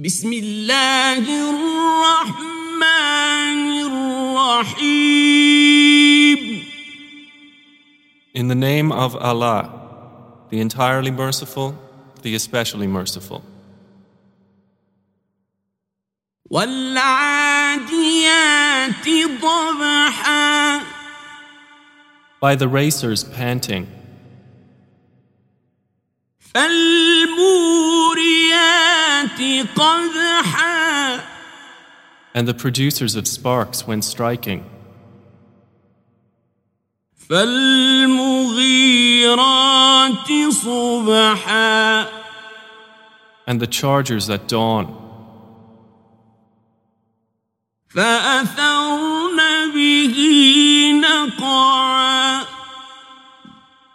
بسم الله الرحمن الرحيم In the name of Allah, the entirely merciful, the especially merciful. والعاديات ضبحا By the racers panting, فالموريات قدحا And the producers of sparks when striking. And the chargers at dawn.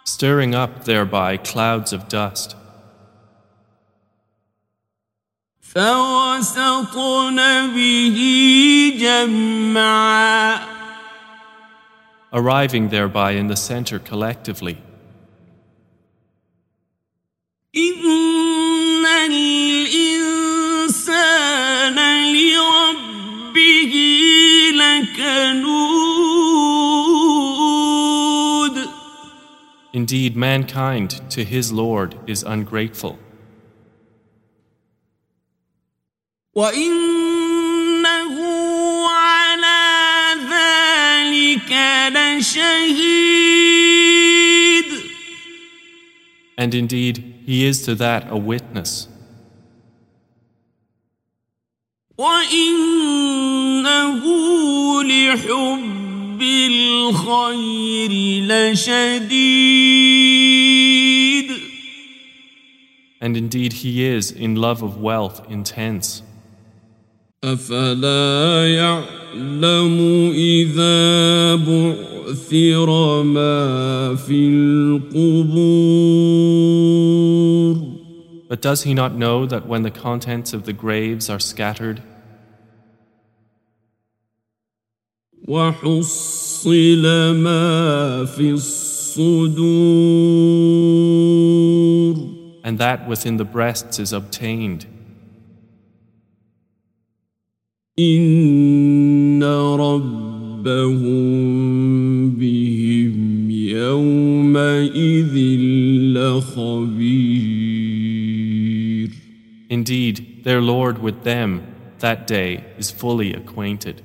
Stirring up thereby clouds of dust. فوسطن به جمعا arriving thereby in the center collectively. إن الإنسان لربه لكنود Indeed, mankind to his Lord is ungrateful, وإنه على ذلك لشهيد and indeed, he is to that a witness, وإنه لحب الخير لشديد and indeed, he is in love of wealth intense. أفلا يعلم إذا بعثر ما في القبور But does he not know that when the contents of the graves are scattered, وحصل ما في الصدور and that within the breasts is obtained, إن ربهم بهم يومئذ لخبير indeed, their Lord with them that day is fully acquainted.